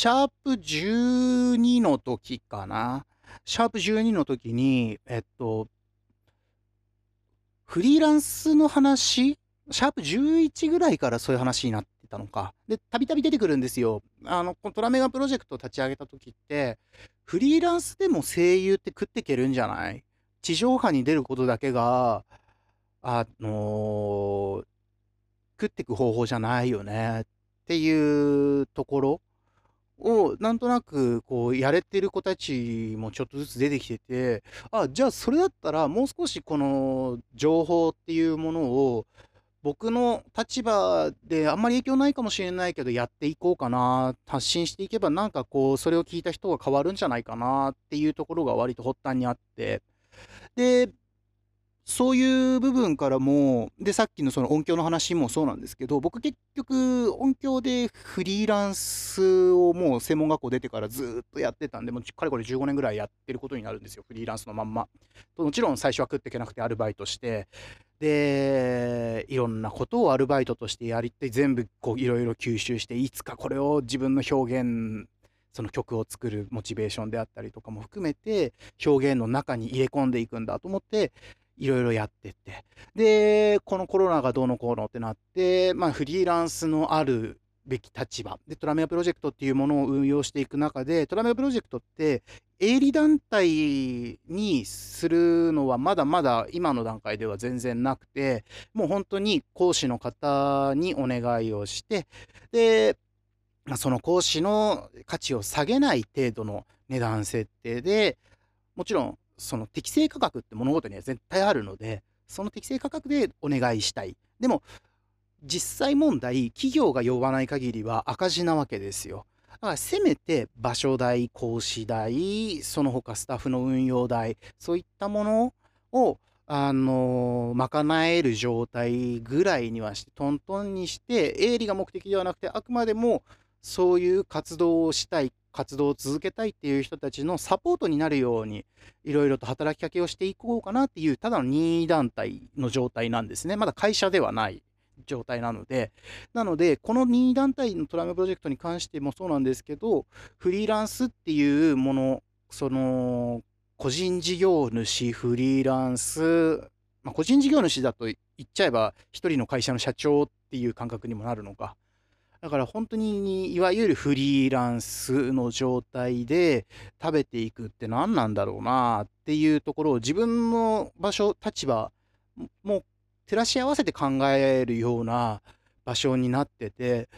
シャープ12の時かな。シャープ12の時に、えっと、フリーランスの話、シャープ11ぐらいからそういう話になってたのか。で、たびたび出てくるんですよ。あの、このトラメガプロジェクトを立ち上げた時って、フリーランスでも声優って食っていけるんじゃない？地上波に出ることだけが、あのー食っていく方法じゃないよねっていうところをなんとなくこうやれてる子たちもちょっとずつ出てきててあじゃあそれだったらもう少しこの情報っていうものを僕の立場であんまり影響ないかもしれないけどやっていこうかな発信していけばなんかこうそれを聞いた人が変わるんじゃないかなっていうところが割と発端にあって。でそういう部分からも、で、さっきのその音響の話もそうなんですけど、僕結局音響でフリーランスをもう専門学校出てからずっとやってたんで、もうかれこれ15年ぐらいやってることになるんですよ、フリーランスのまんま。もちろん最初は食っていけなくてアルバイトして、で、いろんなことをアルバイトとしてやりて全部こういろいろ吸収して、いつかこれを自分の表現その曲を作るモチベーションであったりとかも含めて表現の中に入れ込んでいくんだと思っていろいろやってって。で、このコロナがどうのこうのってなって、まあ、フリーランスのあるべき立場でトラメアプロジェクトっていうものを運用していく中でトラメアプロジェクトって営利団体にするのはまだまだ今の段階では全然なくてもう本当に講師の方にお願いをしてでその講師の価値を下げない程度の値段設定でもちろんその適正価格って物事には絶対あるので、その適正価格でお願いしたい。でも、実際問題、企業が呼ばない限りは赤字なわけですよ。だからせめて場所代、講師代、その他スタッフの運用代、そういったものを、あの賄える状態ぐらいにはして、トントンにして、営利が目的ではなくて、あくまでもそういう活動をしたい活動を続けたいっていう人たちのサポートになるようにいろいろと働きかけをしていこうかなっていうただの任意団体の状態なんですね。まだ会社ではない状態なので。なのでこの任意団体のトラムプロジェクトに関してもそうなんですけどフリーランスっていうものその個人事業主フリーランス、まあ、個人事業主だと言っちゃえば一人の会社の社長っていう感覚にもなるのか。だから本当にいわゆるフリーランスの状態で食べていくって何なんだろうなっていうところを自分の場所立場も照らし合わせて考えるような場所になってて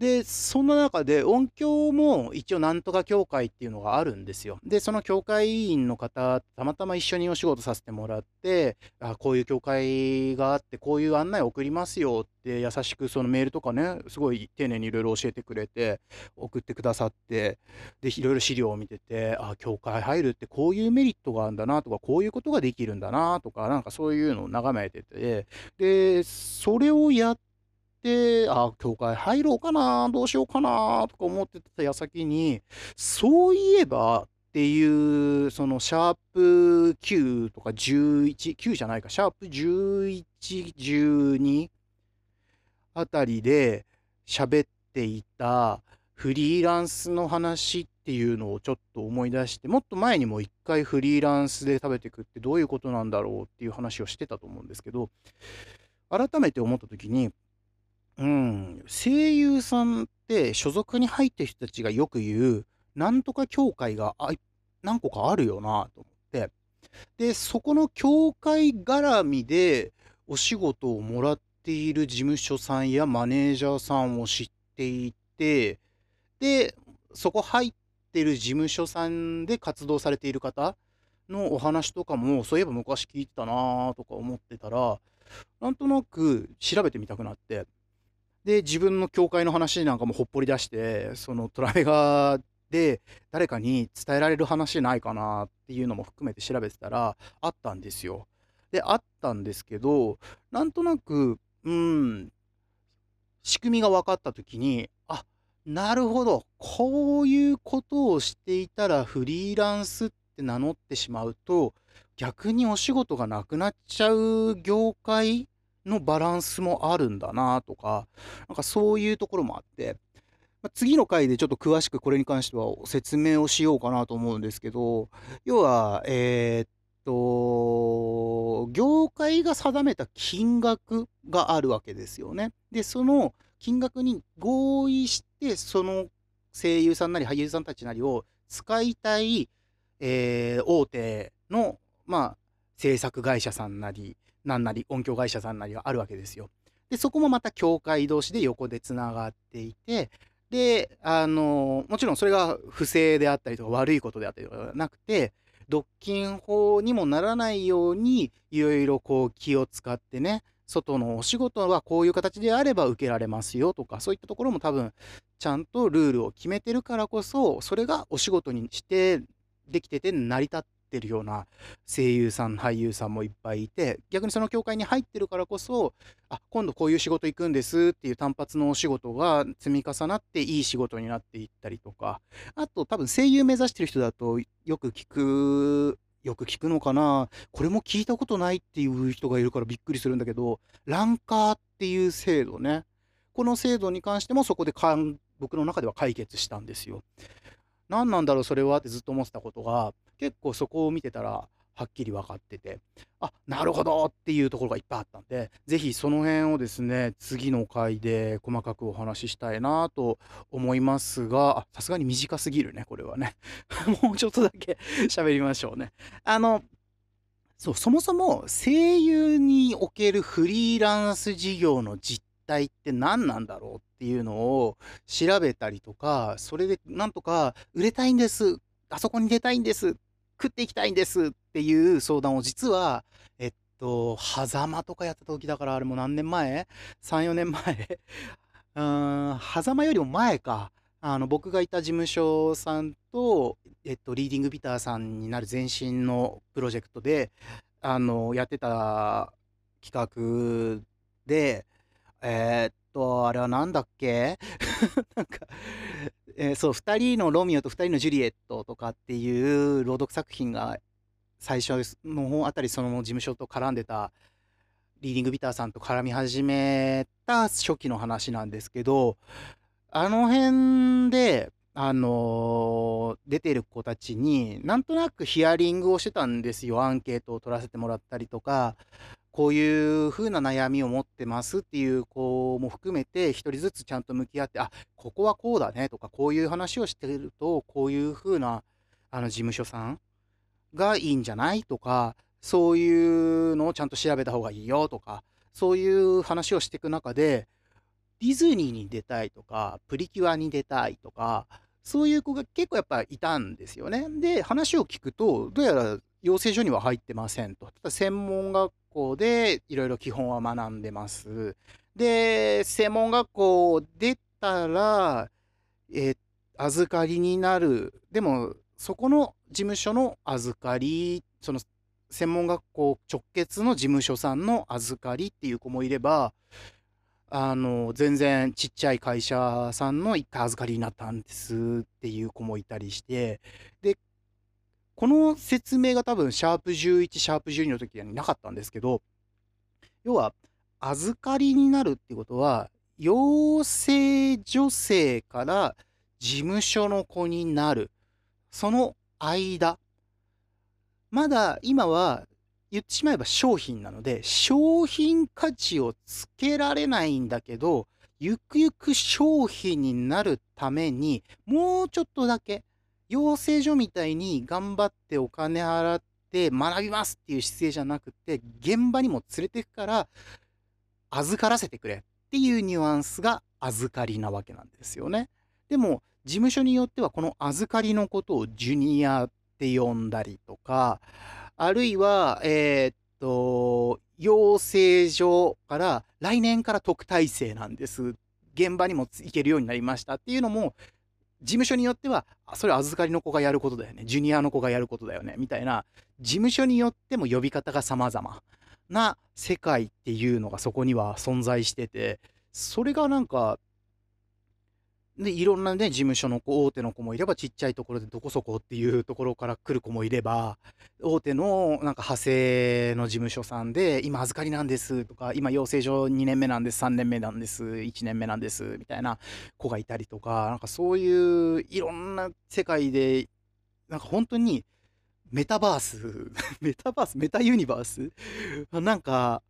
で、そんな中で音響も一応なんとか協会っていうのがあるんですよ。で、その協会員の方、たまたま一緒にお仕事させてもらって、あこういう協会があって、こういう案内送りますよって優しくそのメールとかね、すごい丁寧にいろいろ教えてくれて、送ってくださって、で、いろいろ資料を見てて、あ、協会入るってこういうメリットがあるんだなとか、こういうことができるんだなとか、なんかそういうのを眺めてて、で、それをやって、で、あ、教会入ろうかな、どうしようかな、とか思ってた矢先に、そういえばっていう、そのシャープ9とか11、9じゃないか、シャープ11、12あたりで喋っていたフリーランスの話っていうのをちょっと思い出して、もっと前にも一回フリーランスで食べてくってどういうことなんだろうっていう話をしてたと思うんですけど、改めて思った時に、うん、声優さんって所属に入ってる人たちがよく言う、なんとか協会があ何個かあるよなと思って。で、そこの協会絡みでお仕事をもらっている事務所さんやマネージャーさんを知っていて、で、そこ入ってる事務所さんで活動されている方のお話とかも、そういえば昔聞いてたなとか思ってたら、なんとなく調べてみたくなって、で、自分の教会の話なんかもほっぽり出して、そのトラメガーで誰かに伝えられる話ないかなっていうのも含めて調べてたら、あったんですよ。で、あったんですけど、なんとなく、うん、仕組みが分かった時に、あ、なるほど、こういうことをしていたらフリーランスって名乗ってしまうと、逆にお仕事がなくなっちゃう業界のバランスもあるんだなとか、なんかそういうところもあって、ま、次の回でちょっと詳しくこれに関しては説明をしようかなと思うんですけど、要は、えー、っと、業界が定めた金額があるわけですよね。で、その金額に合意して、その声優さんなり俳優さんたちなりを使いたい、えー、大手の、まあ、制作会社さんなり、なんなり、音響会社さんなりがあるわけですよ。で、そこもまた協会同士で横でつながっていて、で、あの、もちろんそれが不正であったりとか悪いことであったりとかなくて、独禁法にもならないように、いろいろこう気を使ってね、外のお仕事はこういう形であれば受けられますよとか、そういったところも多分、ちゃんとルールを決めてるからこそ、それがお仕事にしてできてて成り立っってるような声優さん、俳優さんもいっぱいいて、逆にその業界に入ってるからこそ、あ、今度こういう仕事行くんですっていう単発のお仕事が積み重なっていい仕事になっていったりとか、あと多分声優目指してる人だとよく聞く、よく聞くのかなこれも聞いたことないっていう人がいるからびっくりするんだけど、ランカーっていう制度ね。この制度に関してもそこで僕の中では解決したんですよ。何なんだろうそれは？ってずっと思ってたことが結構そこを見てたらはっきり分かっててあなるほどっていうところがいっぱいあったんで是非その辺をですね次の回で細かくお話ししたいなと思いますがさすがに短すぎるねこれはね。もうちょっとだけ 喋りましょうね。あのそうそもそも声優におけるフリーランス事業の実態って何なんだろうっていうのを調べたりとか、それでなんとか売れたいんです、あそこに出たいんです、食っていきたいんですっていう相談を実は、えっと、狭間とかやった時だからあれも何年前 ?3、4年前？うーん、狭間よりも前か。あの、僕がいた事務所さんと、えっと、リーディングビターさんになる前身のプロジェクトで、あの、やってた企画で、えー、っと、あれはなんだっけ？なんか、えー、そう、2人のロミオと2人のジュリエットとかっていう朗読作品が最初の方あたりその事務所と絡んでたリーディングビターさんと絡み始めた初期の話なんですけど、あの辺で、あのー、出てる子たちになんとなくヒアリングをしてたんですよ。アンケートを取らせてもらったりとか、こういう風な悩みを持ってますっていう子も含めて、一人ずつちゃんと向き合って、あ、ここはこうだねとか、こういう話をしてると、こういう風な、あの、事務所さんがいいんじゃない？とか、そういうのをちゃんと調べた方がいいよ？とか、そういう話をしていく中で、ディズニーに出たいとか、プリキュアに出たいとか、そういう子が結構やっぱいたんですよね。で、話を聞くと、どうやら養成所には入ってませんと。ただ専門学校でいろいろ基本は学んでます。で、専門学校出たら、えー、預かりになる。でも、そこの事務所の預かり、その専門学校直結の事務所さんの預かりっていう子もいれば、あの、全然ちっちゃい会社さんの一回預かりになったんですっていう子もいたりして、で、この説明が多分、シャープ11、シャープ12の時になかったんですけど、要は、預かりになるってことは、養成女性から事務所の子になる。その間。まだ今は言ってしまえば商品なので、商品価値をつけられないんだけど、ゆくゆく商品になるために、もうちょっとだけ養成所みたいに頑張ってお金払って学びますっていう姿勢じゃなくて、現場にも連れてくから、預からせてくれっていうニュアンスが預かりなわけなんですよね。でも、事務所によってはこの預かりのことをジュニアって呼んだりとか、あるいは、えー、っと、養成所から来年から特待生なんです。現場にも行けるようになりましたっていうのも事務所によっては、それ預かりの子がやることだよね。ジュニアの子がやることだよね。みたいな、事務所によっても呼び方が様々な世界っていうのがそこには存在してて、それがなんか、で、いろんなね、事務所の子、大手の子もいれば、ちっちゃいところでどこそこっていうところから来る子もいれば、大手のなんか派生の事務所さんで、今預かりなんですとか、今養成所2年目なんです、3年目なんです、1年目なんです、みたいな子がいたりとか、なんかそういういろんな世界で、なんか本当にメタバース メタバースメタユニバース？なんか、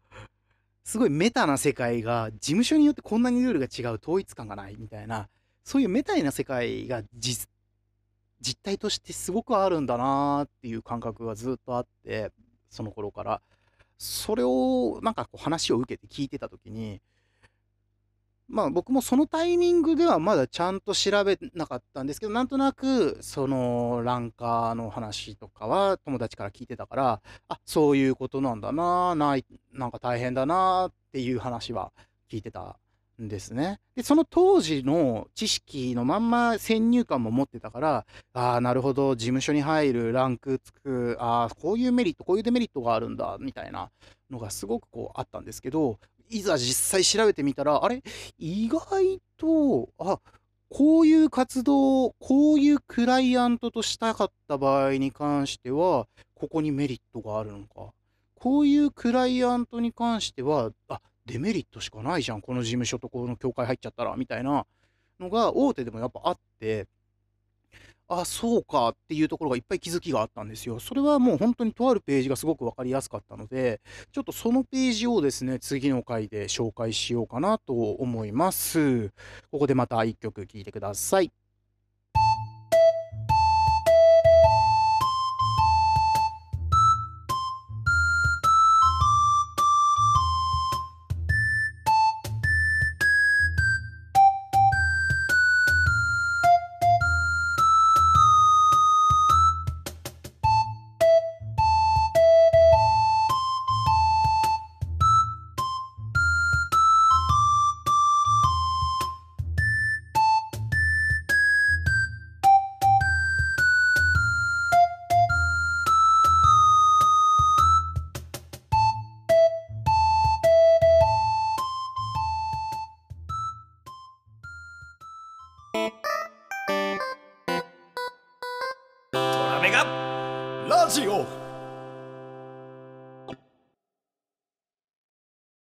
すごいメタな世界が事務所によってこんなにルールが違う統一感がないみたいなそういうメタイな世界が実実態としてすごくあるんだなっていう感覚がずっとあってその頃から。それをなんかこう話を受けて聞いてた時にまあ僕もそのタイミングではまだちゃんと調べなかったんですけどなんとなくそのランカーの話とかは友達から聞いてたからあそういうことなんだなないなんか大変だなっていう話は聞いてたんですね。で、その当時の知識のまんま先入観も持ってたから、ああ、なるほど、事務所に入る、ランクつく、ああ、こういうメリット、こういうデメリットがあるんだ、みたいなのがすごくこうあったんですけど、いざ実際調べてみたら、あれ？意外と、あ、こういう活動、こういうクライアントとしたかった場合に関しては、ここにメリットがあるのか。こういうクライアントに関しては、あ、デメリットしかないじゃん、この事務所とこの協会入っちゃったら、みたいなのが大手でもやっぱあって、あ、そうかっていうところがいっぱい気づきがあったんですよ。それはもう本当にとあるページがすごく分かりやすかったので、ちょっとそのページをですね、次の回で紹介しようかなと思います。ここでまた1曲聴いてください。